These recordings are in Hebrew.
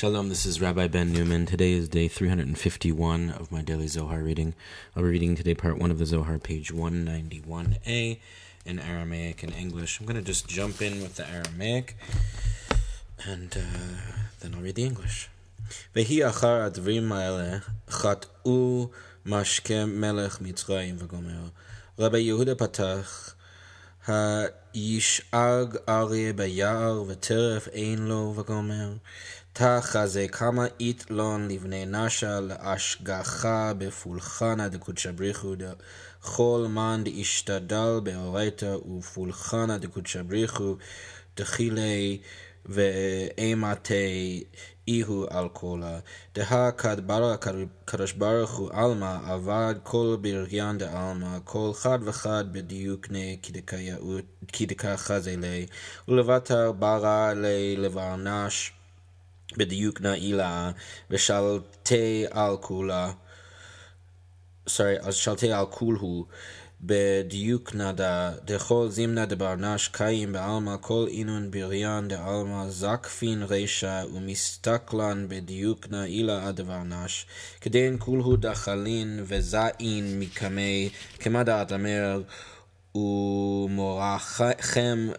Shalom, this is Rabbi Ben Newman. Today is day 351 of my daily Zohar reading. I'll be reading today part 1 of the Zohar, page 191a, in Aramaic and English. I'm going to just jump in with the Aramaic, and uh, then I'll read the English. ויהי אחר הדברים האלה, חטאו משקה מלך מצרים וגומר. רבי יהודה פתח, הישאג אריה ביער וטרף אין לו וגומר. תחזה כמה איתלון לבני נשה להשגחה בפולחנה דקודשא בריחו דכל מן דאשתדל באורייתא ופולחנה דקודשא בריחו דחילי ואימתי איהו על כלה. דהא כד ברא קדוש ברוך הוא עלמא עבד כל בריין דעלמא כל חד וחד בדיוקני כדקה חזה לי ולבטר ברא לי לברנש בדיוק נעילה ושלטי על כולה, סורי, אז שלטי על כולהו. בדיוק נדה, דכל זימנה דברנש קיים בעלמא כל אינון בריין דעלמא זקפין רישא ומסתכלן בדיוק נעילה עד דברנש, כדין כולהו דחלין וזעין מקמי, כמה דעת אמר ומורכם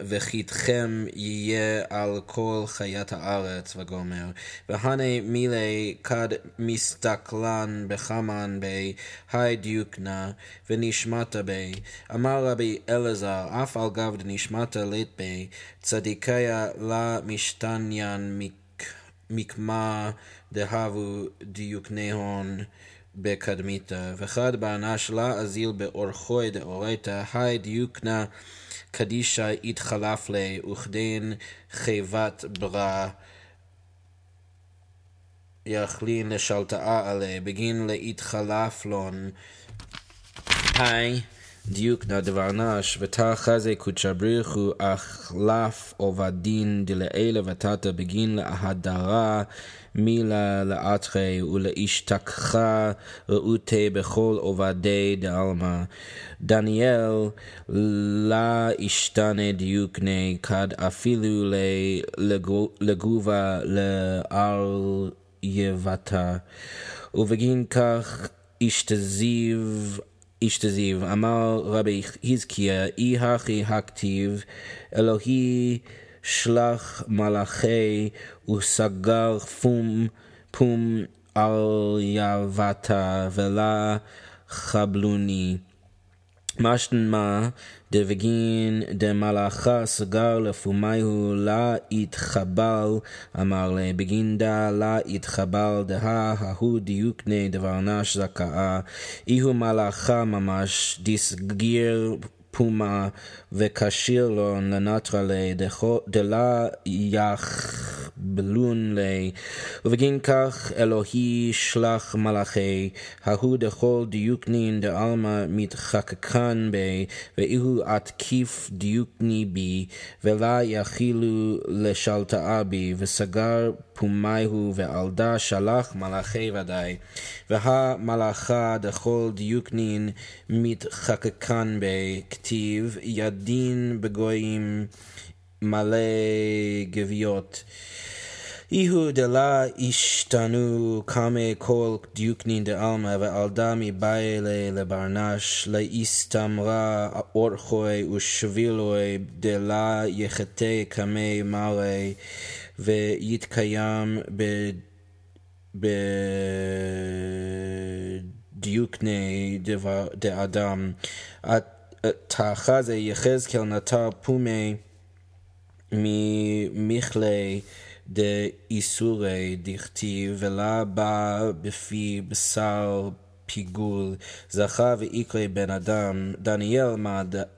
וחיתכם יהיה על כל חיית הארץ וגומר. והנה מילי כד מסתכלן בחמן בי, היי דיוקנה, ונשמעת בי. אמר רבי אלעזר, אף על גב דנשמעת לית בי, צדיקיה לה משתניין מקמה דהבו דיוקנהון. בקדמיתא, וחד באנש לה אזיל באורחוי דאורייתא, היי דיוקנה קדישא יתחלף לי, וכדין חיבת ברא יכלין לשלטאה עלי, בגין להתחלפלון. היי דיוקנה דברנש, ותא חזי קודשא בריחו אכלף עובדין דלעילה ותתא בגין להדרה מילה לאתרי ולהשתכחה ראותי בכל עובדי דעלמא. דניאל לה ישתנה דיוקני כד אפילו לגובה לאר יבתה. ובגין כך אשתזיו אשתזיו, אמר רבי חזקיה, אי הכי הכתיב, אלוהי שלח מלאכי וסגר פום פום על יבתה ולה חבלוני. משמע דבגין דמלאכה סגר לפומיהו לה יתחבל, אמר לי, בגין דה לה יתחבל דהה ההוא דיוקני דברנש זכאה, איהו מלאכה ממש דיסגיר פומה וכשיר לו לנטרלי דלה יחבלון לי ובגין כך אלוהי שלח מלאכי ההוא דכל דיוקנין דעלמא מתחקקן בי ואיהו עתקיף דיוקני בי ולה יכילו לשלטאה בי וסגר פומייהו ועלדה שלח מלאכי ודאי והמלאכה דכל דיוקנין מתחקקן בי כתיב ידין בגויים מלא גוויות. איהו דלה השתנו קמי כל דיוקנין דעלמא ועלדה מביילה לברנש לאיסתמרה אורחוי ושבילוי דלה יחטא קמי מרי ויתקיים בדיוקני דאדם. תחזה יחזקאל נטע פומי ממכלי דאיסורי דכתיב ולה בא בפי בשר פיגול. זכה ויקרא בן אדם דניאל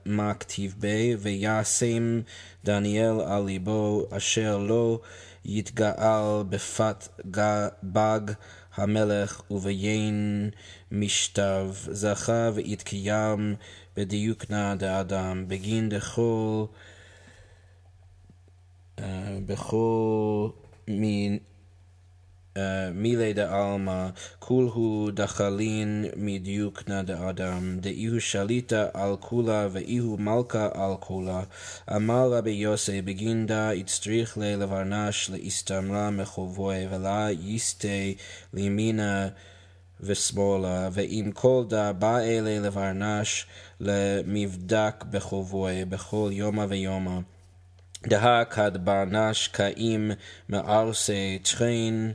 מה כתיב בי וישם דניאל על ליבו אשר לא יתגאל בפת בג המלך וביין משתב. זכה ויתקיים בדיוקנה דאדם בגין דכל בכל מין מילי דעלמא, כולהו דחלין מדיוקנא דאדם, דאיהו שליטה על כולה ואיהו מלכה על כולה. אמר רבי יוסי בגינדה הצטריך לי לברנש להסתמרה מחובוי ולה יסטה לימינא ושמאלא, ועם כל דא בעי ליה לבר נש למבדק בחובוי בכל יומא ויומא. דהא כד בר נש קאים מערסיה תרין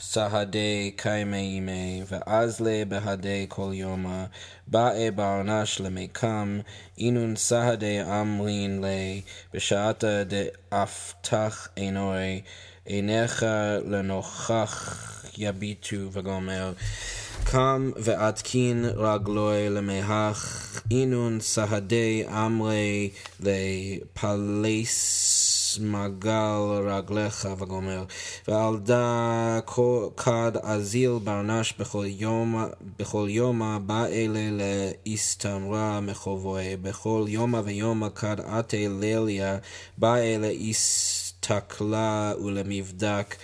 סהדי קיימי קמיה, ואזלי בהדיה כל יומא, בעי בר נש למיקם, אינון סהדי אמרין ליה, בשעתא דאפתח עינוי, עיניך לנוכח יביטו וגומר. קם ועדכין רגלוי למהך, אינון סהדי אמרי לפלס מגל רגליך וגומר. ועל דא כד אזיל ברנש בכל יום, בכל יומא בא אלה להסתמרה מחובוי, בכל יומא ויומא כד עתי ליליה, בא אלה הסתכלה ולמבדק.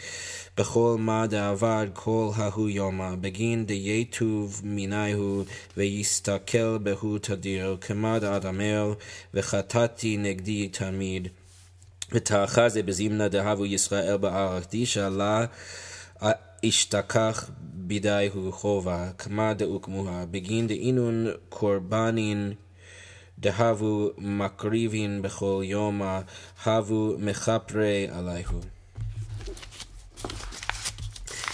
בכל מה דעבד כל ההוא יומא, בגין דייטוב מיניהו, ויסתכל בהו תדיר, כמה דאדמר, וחטאתי נגדי תמיד. ותאחזה בזימנה דהבו ישראל בארץ, דישה לה אשתכח בידי הוא חובה, כמה דאוקמוה, בגין דאינון קורבנין דהבו מקריבין בכל יומא, הבו מכפרי עליהו.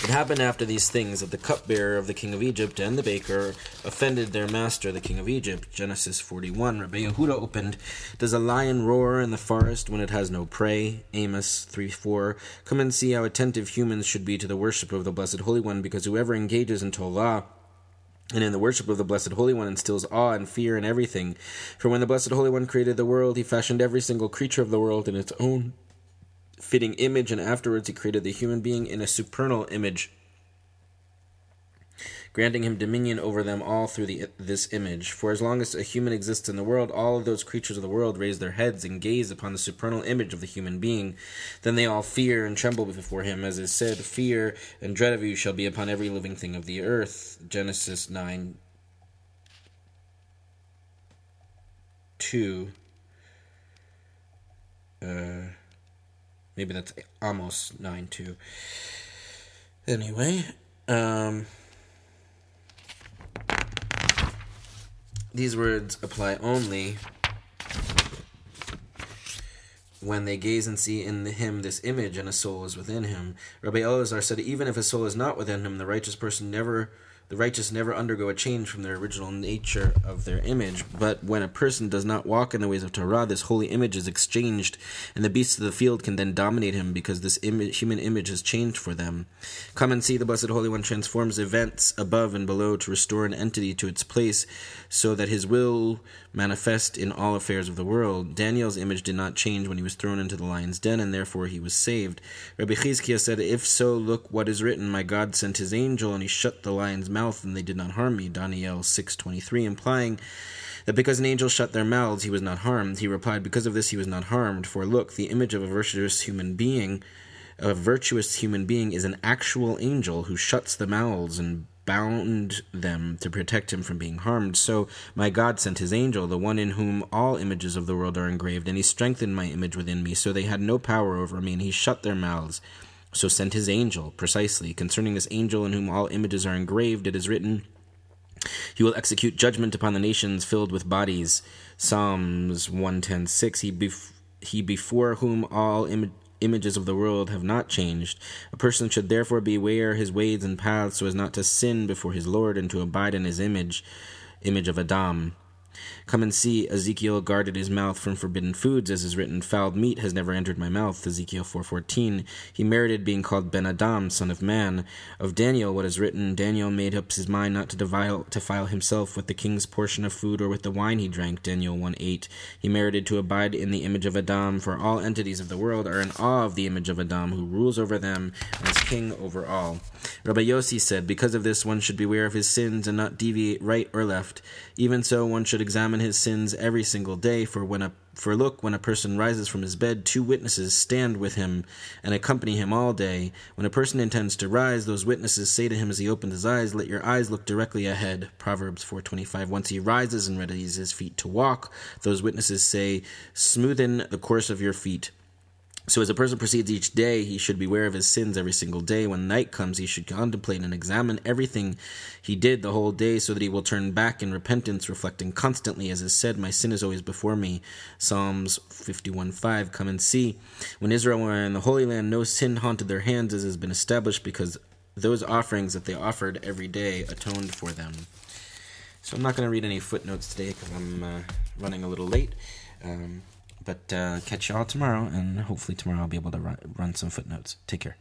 It happened after these things that the cupbearer of the king of Egypt and the baker offended their master, the king of Egypt. Genesis 41. Rabbi Yehuda opened, Does a lion roar in the forest when it has no prey? Amos 3 4. Come and see how attentive humans should be to the worship of the Blessed Holy One, because whoever engages in Torah and in the worship of the Blessed Holy One instills awe and fear in everything. For when the Blessed Holy One created the world, he fashioned every single creature of the world in its own fitting image, and afterwards he created the human being in a supernal image, granting him dominion over them all through the, this image. For as long as a human exists in the world, all of those creatures of the world raise their heads and gaze upon the supernal image of the human being. Then they all fear and tremble before him, as is said, Fear and dread of you shall be upon every living thing of the earth. Genesis 9 2. Uh, maybe that's almost 9 2. Anyway, um, these words apply only when they gaze and see in him this image and a soul is within him. Rabbi Elazar said, even if a soul is not within him, the righteous person never the righteous never undergo a change from their original nature of their image. But when a person does not walk in the ways of Torah, this holy image is exchanged, and the beasts of the field can then dominate him because this human image has changed for them. Come and see the Blessed Holy One transforms events above and below to restore an entity to its place so that his will manifest in all affairs of the world. Daniel's image did not change when he was thrown into the lion's den, and therefore he was saved. Rabbi Chizkiah said, If so, look what is written. My God sent his angel, and he shut the lion's mouth, and they did not harm me. Daniel 6.23, implying that because an angel shut their mouths, he was not harmed. He replied, Because of this he was not harmed. For look, the image of a virtuous human being, a virtuous human being is an actual angel who shuts the mouths and bound them to protect him from being harmed. So my God sent his angel, the one in whom all images of the world are engraved, and he strengthened my image within me, so they had no power over me, and he shut their mouths. So sent his angel, precisely. Concerning this angel in whom all images are engraved, it is written, he will execute judgment upon the nations filled with bodies. Psalms 110.6 He, bef- he before whom all Im- images of the world have not changed. A person should therefore beware his ways and paths so as not to sin before his Lord and to abide in his image, image of Adam. Come and see, Ezekiel guarded his mouth from forbidden foods, as is written, Fouled meat has never entered my mouth, Ezekiel 4.14. He merited being called Ben Adam, son of man. Of Daniel, what is written, Daniel made up his mind not to defile, defile himself with the king's portion of food or with the wine he drank, Daniel 1.8. He merited to abide in the image of Adam, for all entities of the world are in awe of the image of Adam, who rules over them and is king over all. Rabbi Yossi said, Because of this one should beware of his sins and not deviate right or left. Even so, one should examine examine his sins every single day, for when a for look, when a person rises from his bed, two witnesses stand with him and accompany him all day. When a person intends to rise, those witnesses say to him as he opens his eyes, "Let your eyes look directly ahead." Proverbs 4:25. Once he rises and readies his feet to walk, those witnesses say, "Smoothen the course of your feet." So, as a person proceeds each day, he should beware of his sins every single day. When night comes, he should contemplate and examine everything he did the whole day so that he will turn back in repentance, reflecting constantly, as is said, My sin is always before me. Psalms 51 5. Come and see. When Israel were in the Holy Land, no sin haunted their hands, as has been established, because those offerings that they offered every day atoned for them. So, I'm not going to read any footnotes today because I'm uh, running a little late. Um, but uh, catch y'all tomorrow, and hopefully tomorrow I'll be able to run, run some footnotes. Take care.